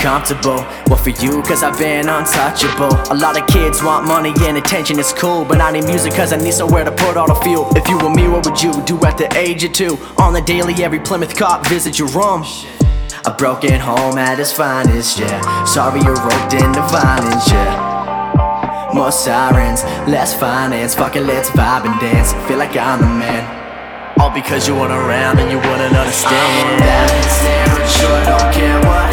comfortable. Well, for you, cause I've been untouchable. A lot of kids want money and attention, it's cool. But I need music cause I need somewhere to put all the fuel. If you were me, what would you do at the age of two? On the daily, every Plymouth cop visit your room. A broken home at its finest, yeah. Sorry you're roped into violence, yeah. More sirens, less finance. Fuck it, let's vibe and dance. Feel like I'm the man. All because you weren't around and you wouldn't understand. I'm balanced and unsure, don't care what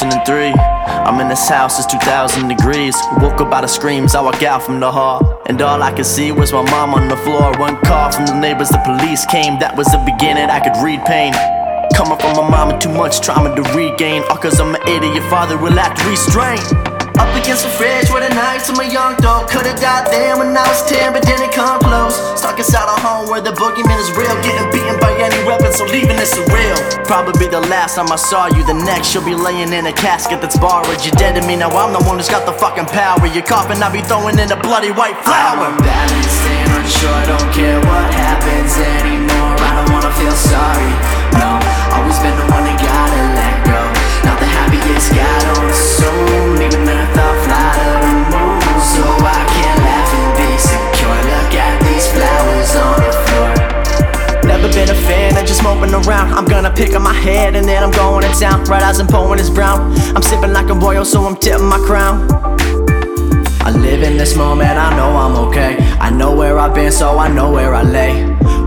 2003. I'm in this house, it's 2000 degrees. Woke up out of screams, I walk out from the hall. And all I could see was my mom on the floor. One call from the neighbors, the police came. That was the beginning, I could read pain. Coming from my mama, too much trauma to regain. All cause I'm an idiot, father will act restrained. Up against the fridge with a knife to my young dog. Could've died then when I was 10, but didn't come close. Stuck inside a home where the boogeyman is real. Getting beaten by any weapon, so leaving is surreal. Probably be the last time I saw you. The next, you'll be laying in a casket that's borrowed. You're dead to me, now I'm the one who's got the fucking power. You're coughing, I'll be throwing in a bloody white flower. I'm unsure, don't care what happens anymore. I don't wanna feel sorry. No, always been the one that gotta let go. Not the happiest guy, been a fan of just moping around. I'm gonna pick up my head and then I'm going to town. Right eyes and pouring is brown. I'm sipping like a royal, so I'm tipping my crown. I live in this moment, I know I'm okay. I know where I've been, so I know where I lay.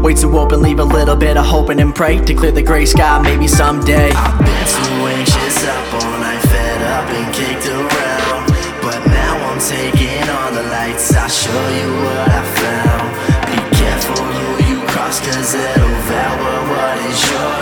Way too open, leave a little bit of hope and pray to clear the gray sky, maybe someday. I've been too anxious up all night, fed up and kicked around. But now I'm taking all the lights, I'll show you what cause it'll devour what is yours.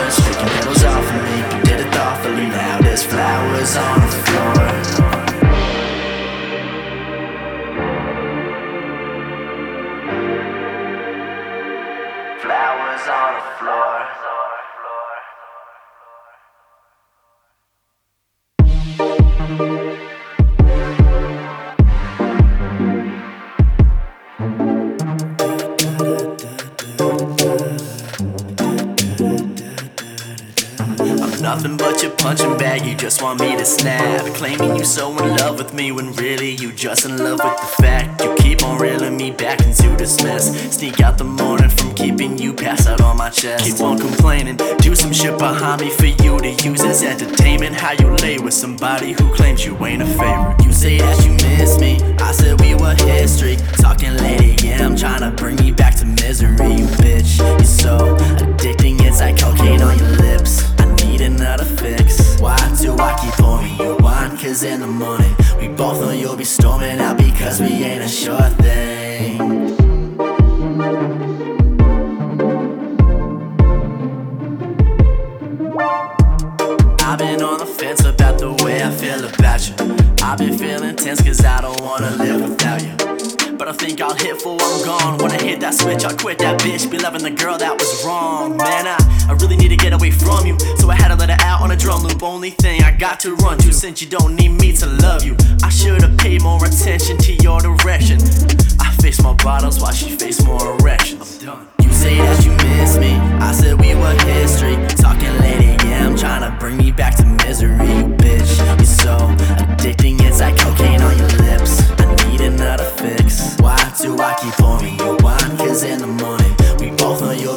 So in love with me when really you just in love with the fact you keep on reeling me back into this mess. Sneak out the morning from keeping you pass out on my chest. Keep on complaining, do some shit behind me for you to use as entertainment. How you lay with somebody who claims you ain't a favorite. You say that you miss me, I said we were history. Talking late AM, trying to bring me back to misery. You bitch,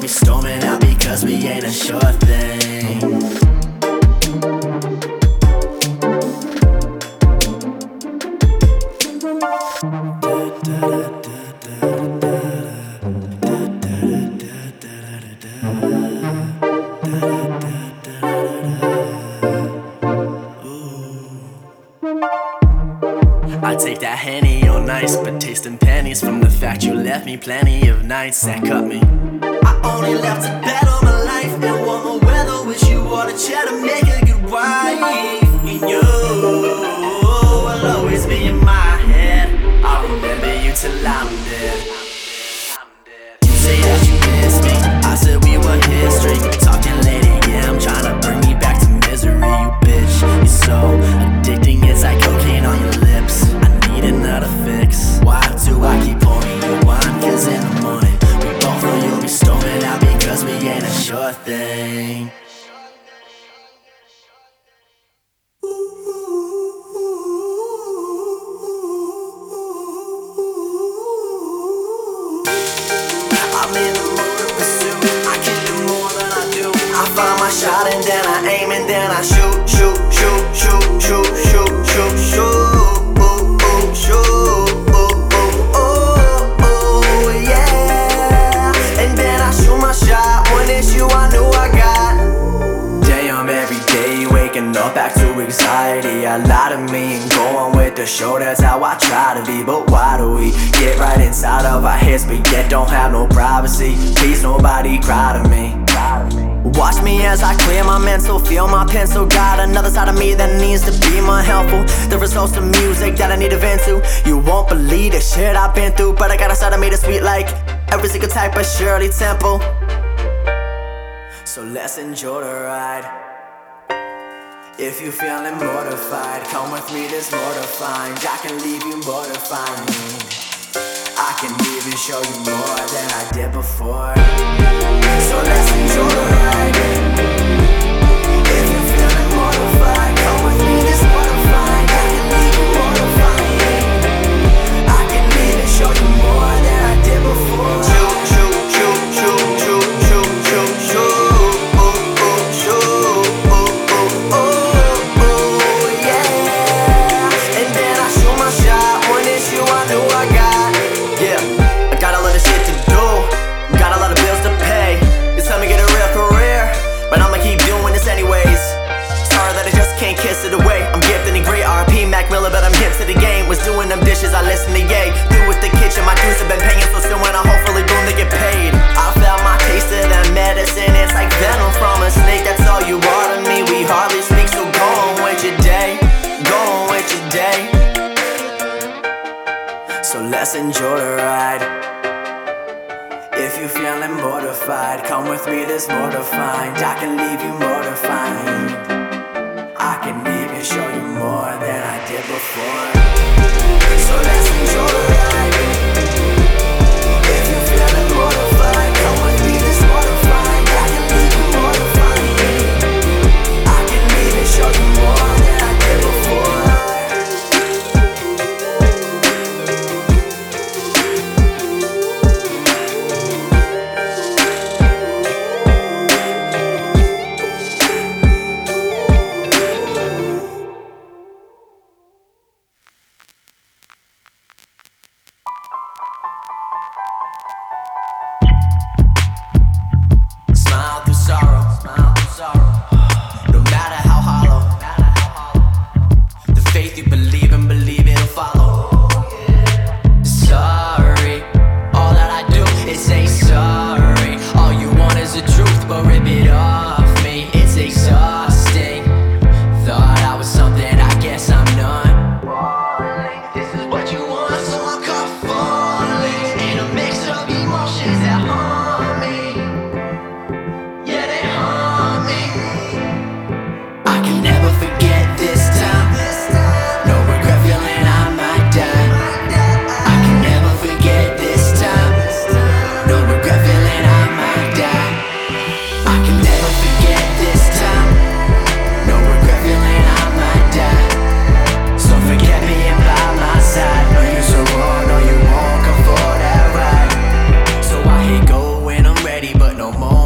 be storming out because we ain't a sure thing. I take that henny all nice, but tasting pennies from the fact you left me plenty of nights that cut me. your thing. The show. That's how I try to be. But why do we get right inside of our heads, but yet don't have no privacy? Please, nobody cry to me. Watch me as I clear my mental, feel my pencil. Got another side of me that needs to be more helpful. The results of music that I need to vent to. You won't believe the shit I've been through, but I got a side of me that's sweet like every single type of Shirley Temple. So let's enjoy the ride. If you're feeling mortified, come with me, this mortifying. I can leave you mortifying. I can even show you more than I did before. So let's enjoy the ride. Dues have been paying, so soon when I hopefully boom, they get paid. I felt my taste of that medicine. It's like venom from a snake. That's all you are to me. We hardly speak, so go on with your day. Go on with your day. So let's enjoy the ride. If you're feeling mortified, come with me, this mortifying. I can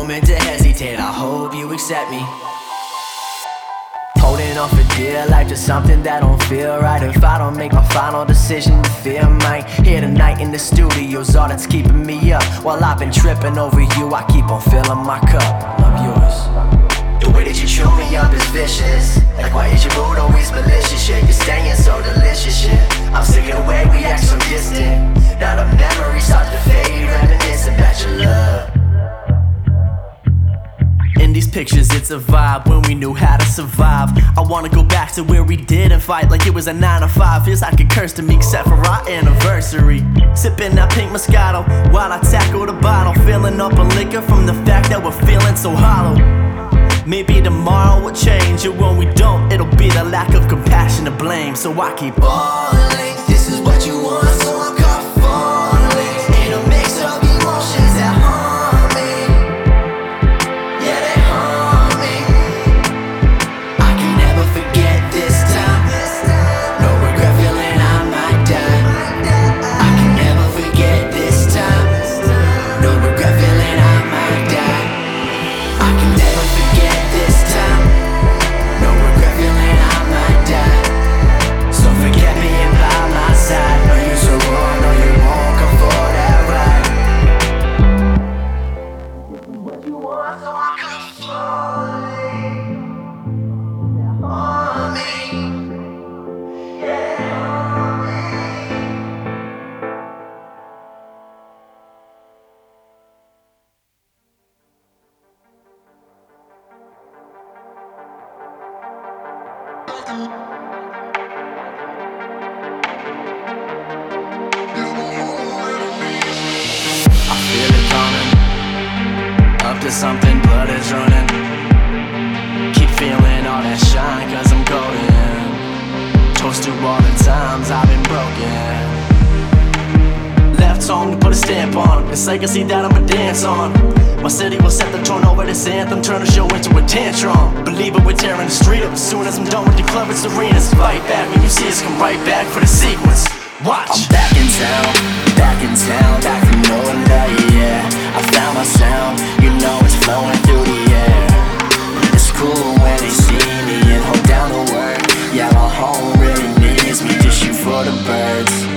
moment to hesitate. I hope you accept me. Holding on for dear life to something that don't feel right. If I don't make my final decision, the fear might. Here tonight in the studio's all that's keeping me up. While I've been tripping over you, I keep on filling my cup. Love yours. The way that you chew me up is vicious. Like why is your mood always malicious? Yeah, you're staying so delicious. Yeah, I'm sick of the way we act so distant. Now the memories start to fade, reminiscing about your love. These pictures, it's a vibe when we knew how to survive. I wanna go back to where we didn't fight like it was a 9 to 5. Feels like a curse to me, except for our anniversary. Sipping that pink Moscato while I tackle the bottle. Filling up on liquor from the fact that we're feeling so hollow. Maybe tomorrow will change, and when we don't, it'll be the lack of compassion to blame. So I keep balling. This is what you want, legacy that I'ma dance on. My city will set the tone over this anthem, turn the show into a tantrum. Believe it, we're tearing the street up as soon as I'm done with the club. It's arenas. Fight back when you see us come right back for the sequence. Watch. I'm back in town, back in town, back from NOLA, yeah. I found my sound, you know it's flowing through the air. It's cool when they see me and hold down the work. Yeah, my home for the birds.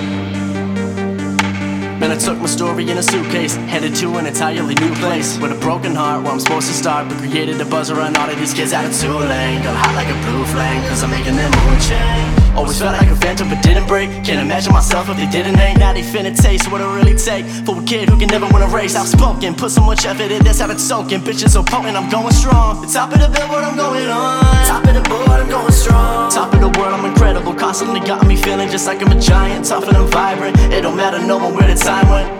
I took my story in a suitcase, headed to an entirely new place. With a broken heart, where I'm supposed to start, but created a buzz around all of these kids out of Tulane. Got hot like a blue flame, cause I'm making them mood chain. Always felt like a phantom, but didn't break. Can't imagine myself if they didn't hang. Now they finna taste what it really take for a kid who can never win a race. Outspoken, put so much effort in this, have it soaking. Bitches so potent, I'm going strong. The top of the billboard, I'm going on. Top of the board, I'm going strong. Top of the world, I'm incredible. Constantly got me feeling just like I'm a giant, tough and I'm vibrant. It don't matter no more where the time went.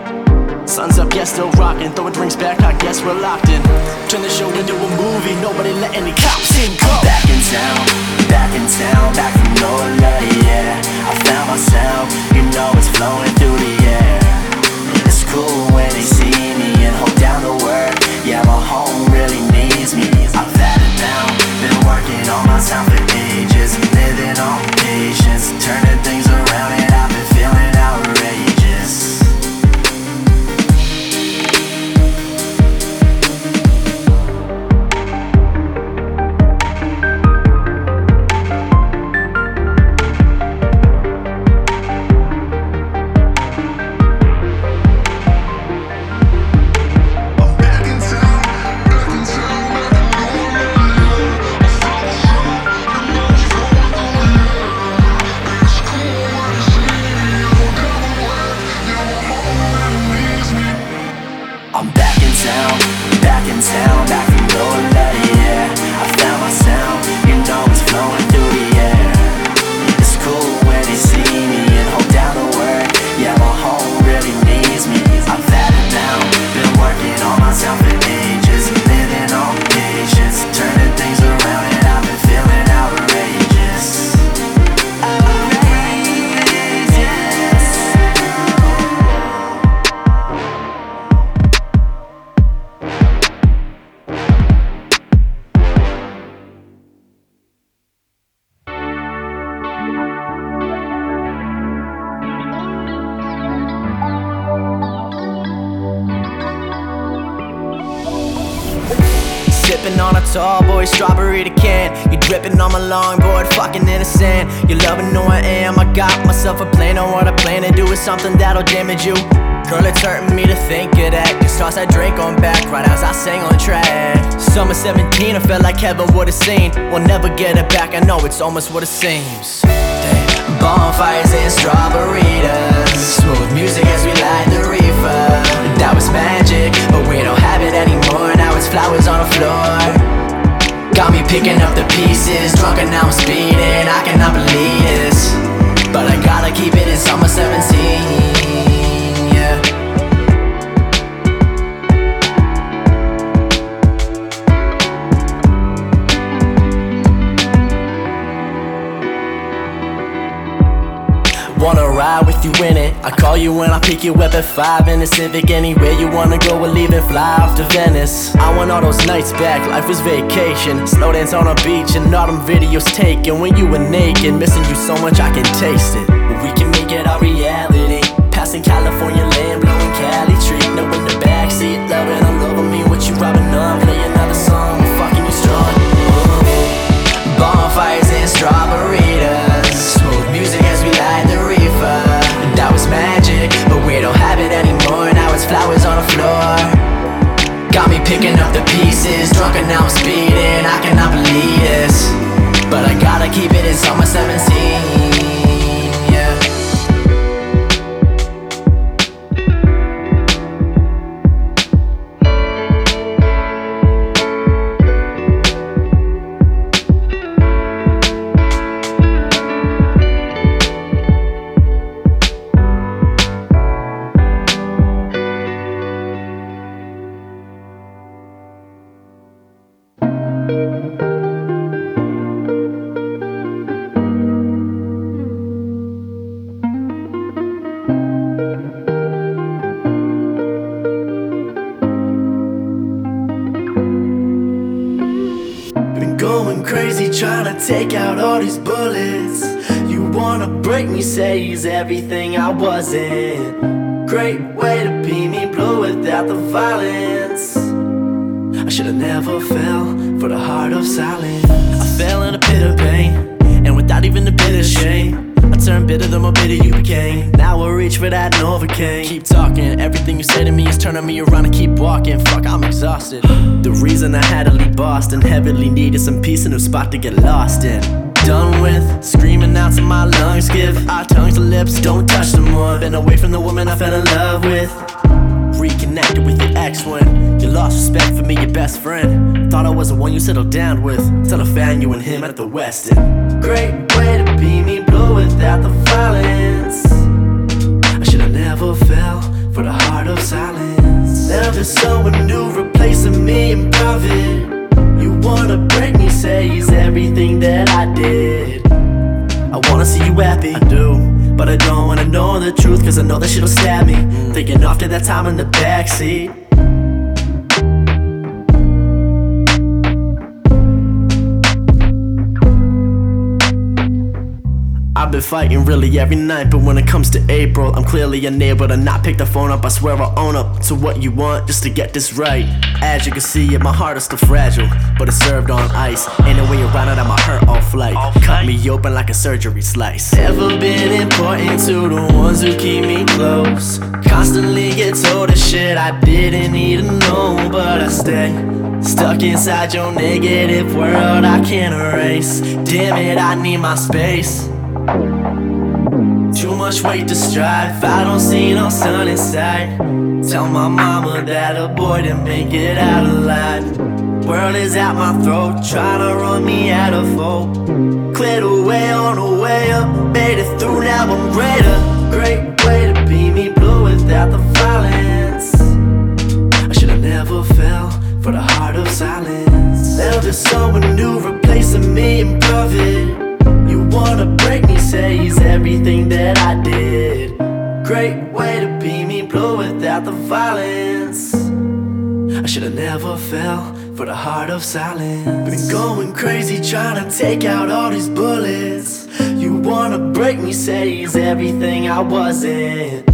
Sun's up, yeah, still rocking. Throwing drinks back, I guess we're locked in. Turn the show into a movie, nobody let any cops in. Go. Back in town, back in town, back from NOLA, yeah. I found my sound, you know it's flowing through the air. It's cool when they see me and hold down the work. Yeah, my home really needs me. I've had it now, been working on my sound for ages, living on patience, turning things around, something that'll damage you. Girl, it's hurting me to think of that. Cause toss that drink on back right as I sang on track. Summer 17, I felt like heaven would've seen. We'll never get it back, I know it's almost what it seems. Bonfires and strawberries. Smooth music as we light the reefer. That was magic, but we don't have it anymore. Now flowers on the floor. Got me picking up the pieces, drunk and now I'm speeding. I cannot believe this. But I gotta keep it in summer 17 with you in it. I call you when I pick you up at 5 in the Civic. Anywhere you wanna go, we'll leave and fly off to Venice. I want all those nights back, life was vacation. Slow dance on a beach and all them videos taken. When you were naked, missing you so much I can taste it. But we can make it our reality. Passing California land, blowing Cali tree. No in the backseat, loving, I'm loving me. What you robbing on? Play another song, fucking you strong. Picking up the pieces, drunk and now I'm speeding. I cannot believe this, but I gotta keep it in summer 17. Take out all these bullets. You wanna break me, say he's everything I wasn't. Great way to be me blue without the violence. I should've never fell for the heart of silence. I fell in a pit of pain, and without even a bit of shame. I turned bitter the more bitter you became. Now I reach for that overcame. Keep talking, everything you say to me is turning me around and keep walking. Fuck, I'm exhausted. The reason I had to leave Boston heavily needed some peace and a spot to get lost in. Done with screaming out to my lungs, give our tongues to lips, don't touch them more. Been away from the woman I fell in love with. Reconnected with your ex when you lost respect for me, your best friend. Thought I was the one you settled down with. Till I found you and him at the West. Great way to be me blue without the violence. I should've never fell for the heart of silence. Now there's someone new replacing me in private. You wanna break me, say he's everything that I did. I wanna see you happy, I do. But I don't wanna know the truth, cause I know that shit'll stab me. Mm. Thinking after that time in the backseat. I've been fighting really every night, but when it comes to April, I'm clearly unable to not pick the phone up. I swear I'll own up to what you want just to get this right. As you can see, my heart is still fragile, but it's served on ice. Ain't no way around it, I'ma hurt all flight. Cut me open like a surgery slice. Never been important to the ones who keep me close. Constantly get told the shit I didn't need to know, but I stay. Stuck inside your negative world I can't erase. Damn it, I need my space. Too much weight to strive. I don't see no sun inside. Tell my mama that a boy didn't make it out alive. World is at my throat, trying to run me out of hope. Cleared away on the way up, made it through. Now I'm greater. Great way to be me blue without the violence. I should've never fell for the heart of silence. Now there's someone new replacing me in private. Wanna break me, say he's everything that I did. Great way to be me blue without the violence. I should've never fell for the heart of silence. Been going crazy trying to take out all these bullets. You wanna break me, say he's everything I wasn't.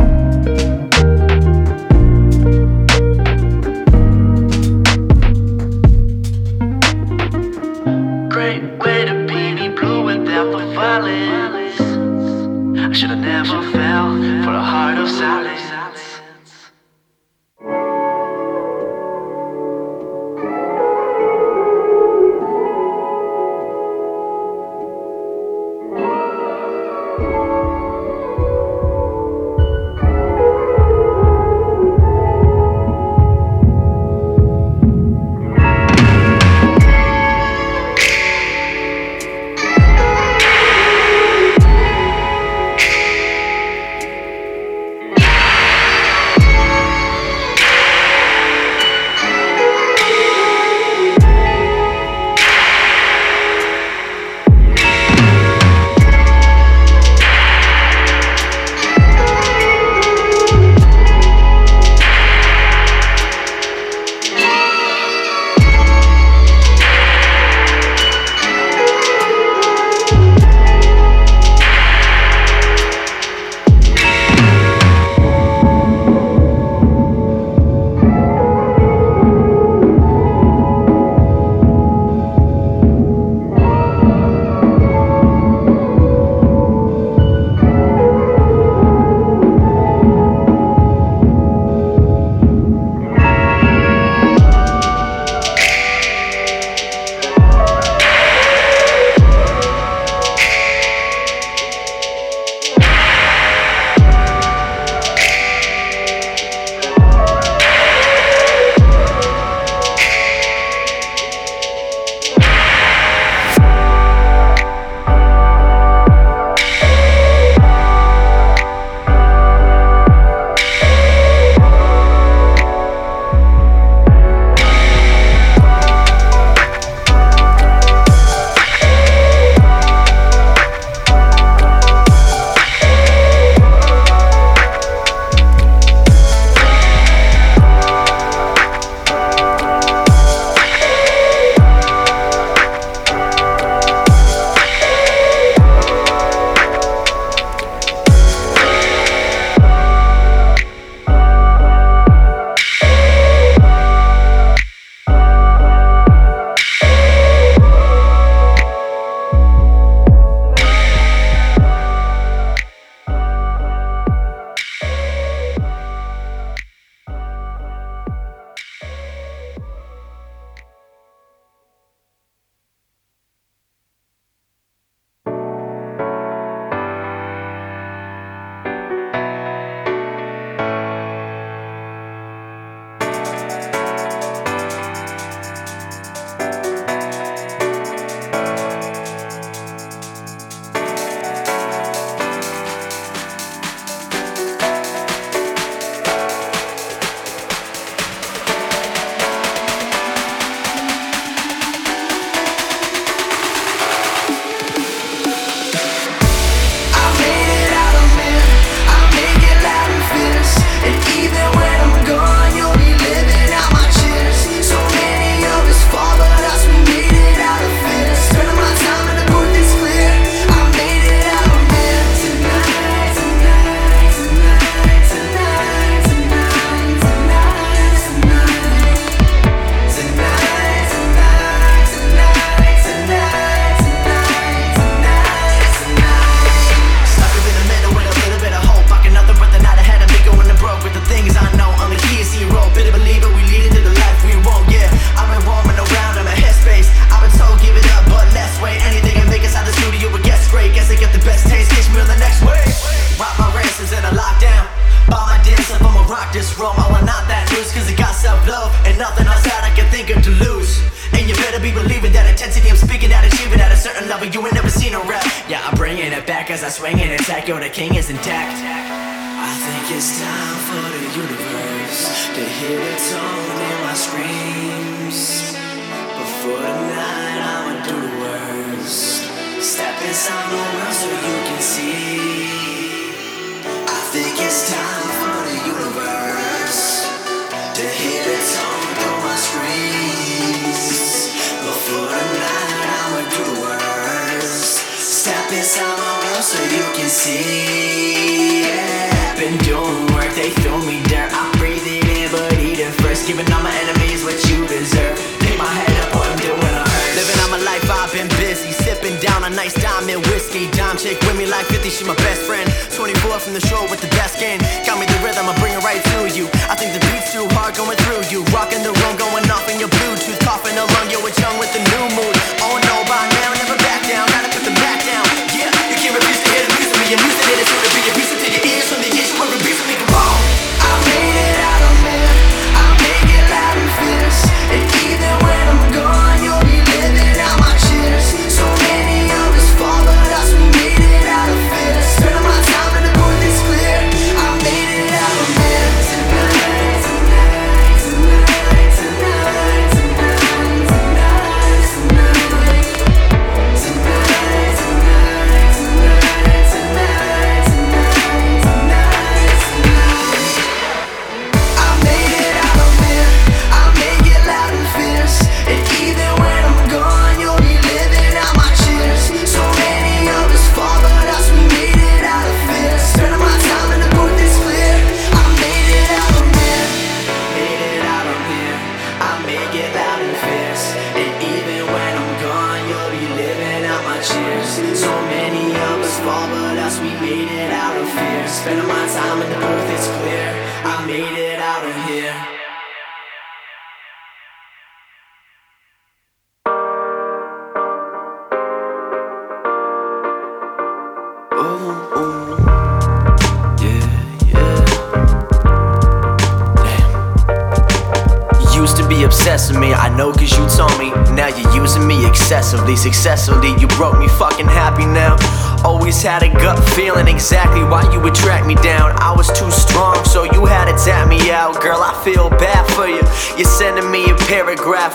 I swing and attack, yo, the king is intact. Been doing work, they throw me dirt. I breathe it in, but eat it first. Giving all my enemies what you deserve. Pick my head up, I'm doing on earth. Living out my life, I've been busy. Sipping down a nice diamond whiskey. Dime chick with me like 50, she my best friend. 24 from the shore with the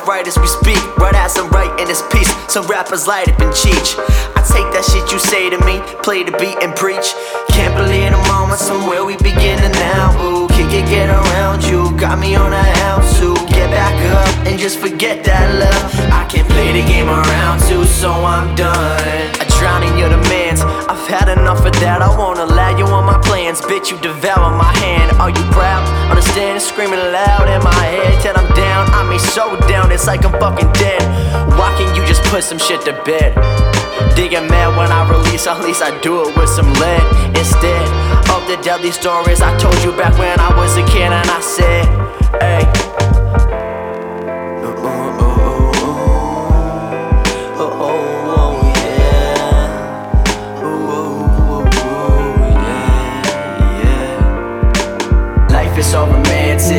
right as we speak, right as I'm writing this piece. Some rappers light up and cheat. I take that shit you say to me, play the beat and preach. Can't believe the moment somewhere we beginning now. Ooh, kick it, get around you. Got me on a house to get back up and just forget that love. I can't play the game around too, so I'm done. I drown in your demands. I've had enough of that. I won't allow you on my plans. Bitch, you devour my hand. Are you proud? Understand? Screaming loud in my head till I'm down. I mean, so down, it's like I'm fucking dead. Why can't you just put some shit to bed? Digging mad when I release, at least I do it with some lead instead of the deadly stories I told you back when I was a kid and I said, hey.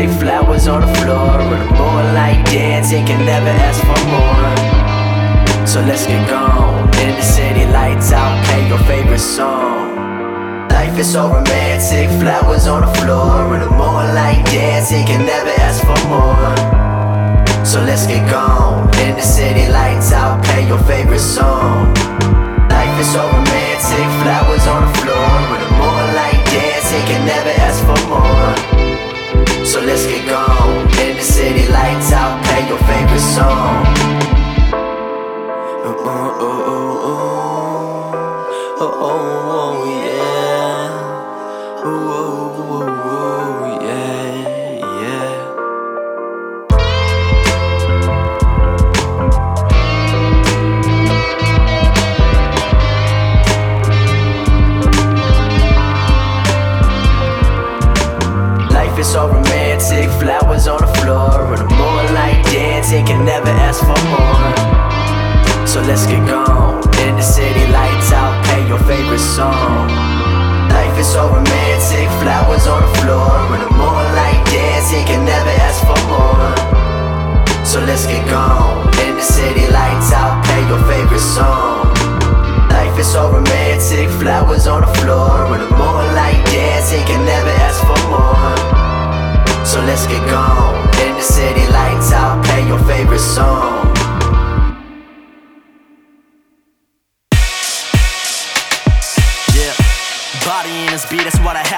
Romantic, flowers on the floor, and a moonlight dancing, can never ask for more. So let's get gone. In the city, lights out, play your favorite song. Life is so romantic, flowers on the floor, and the moonlight dancing, can never ask for more. So let's get gone. In the city, lights out, play your favorite song. Life is so romantic, flowers on the floor, with the moonlight dancing, can never ask for more. So let's get gone. In the city, lights out, play your favorite song. Oh, oh, oh, let's get gone. In the city, lights out, play your favorite song. Life is so romantic, flowers on the floor, and the moonlight dancing, can never ask for more. So let's get gone. In the city, lights out, play your favorite song. Life it's so romantic. Flowers on the floor with a moonlight dancing. Can never ask for more. So let's get gone. In the city, lights out, play your favorite song.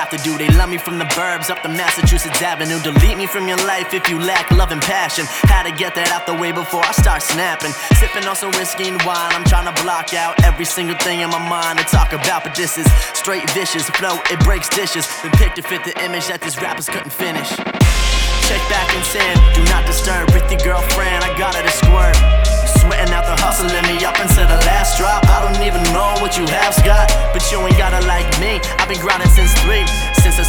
Have to do. They love me from the burbs up the Massachusetts Avenue. Delete me from your life if you lack love and passion. Had to get that out the way before I start snapping. Sipping on some whiskey and wine, I'm trying to block out every single thing in my mind to talk about. But this is straight vicious flow, it breaks dishes. Been picked to fit the image that these rappers couldn't finish. Check back and send, do not disturb. With your girlfriend, I got her to squirt. Sweating out the hustle in me up until the last drop. I don't even know what you have, Scott. But you ain't gotta like me. I've been grinding since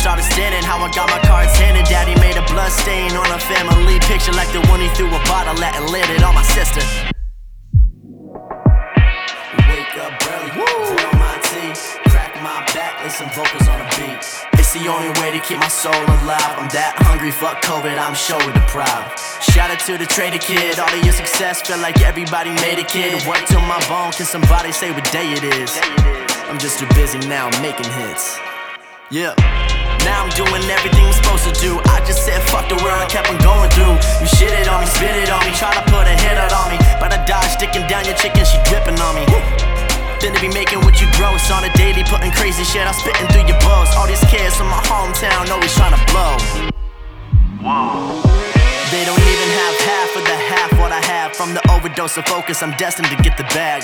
three. Started standing, how I got my cards handed. Daddy made a blood stain on a family picture like the one he threw a bottle at and lit it on my sister. Wake up early, put on my tea, crack my back, lay some vocals on the beat. It's the only way to keep my soul alive. I'm that hungry, fuck COVID, I'm shoulder deprived. Shout out to the trader kid, all of your success felt like everybody made a kid. Work till my bone, can somebody say what day it is? I'm just too busy now making hits. Yeah. Now I'm doing everything I'm supposed to do. I just said fuck the world and kept on going through. You shit it on me, spit it on me, try to put a hit out on me. But I dodge sticking down your chicken, she dripping on me. Then to be making what you grow, it's on a daily, putting crazy shit. I'm spitting through your balls. All these kids from my hometown always trying to blow. They don't even have half of the half what I have. From the overdose of focus, I'm destined to get the bag.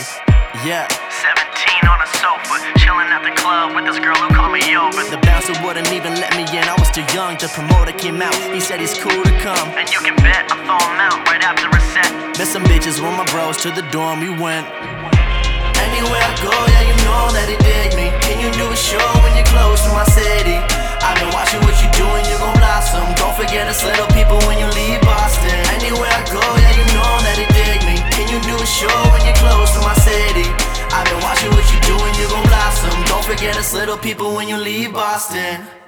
Yeah. 17 on a sofa, chilling at the club with this girl who called me over. The bouncer wouldn't even let me in. I was too young. The promoter came out. He said he's cool to come. And you can bet I throw him out right after a set. Met some bitches with my bros to the dorm. We went. Anywhere I go, yeah, you know that they dig me. Can you do a show when you're close to my city? I've been watching what you do doing, you gon' blossom. Don't forget us little people when you leave Boston. Anywhere I go, yeah, you know that they dig me. Can you do a show when you're close to my city? I've been watching what you doing, you gon' blossom. Don't forget us little people when you leave Boston.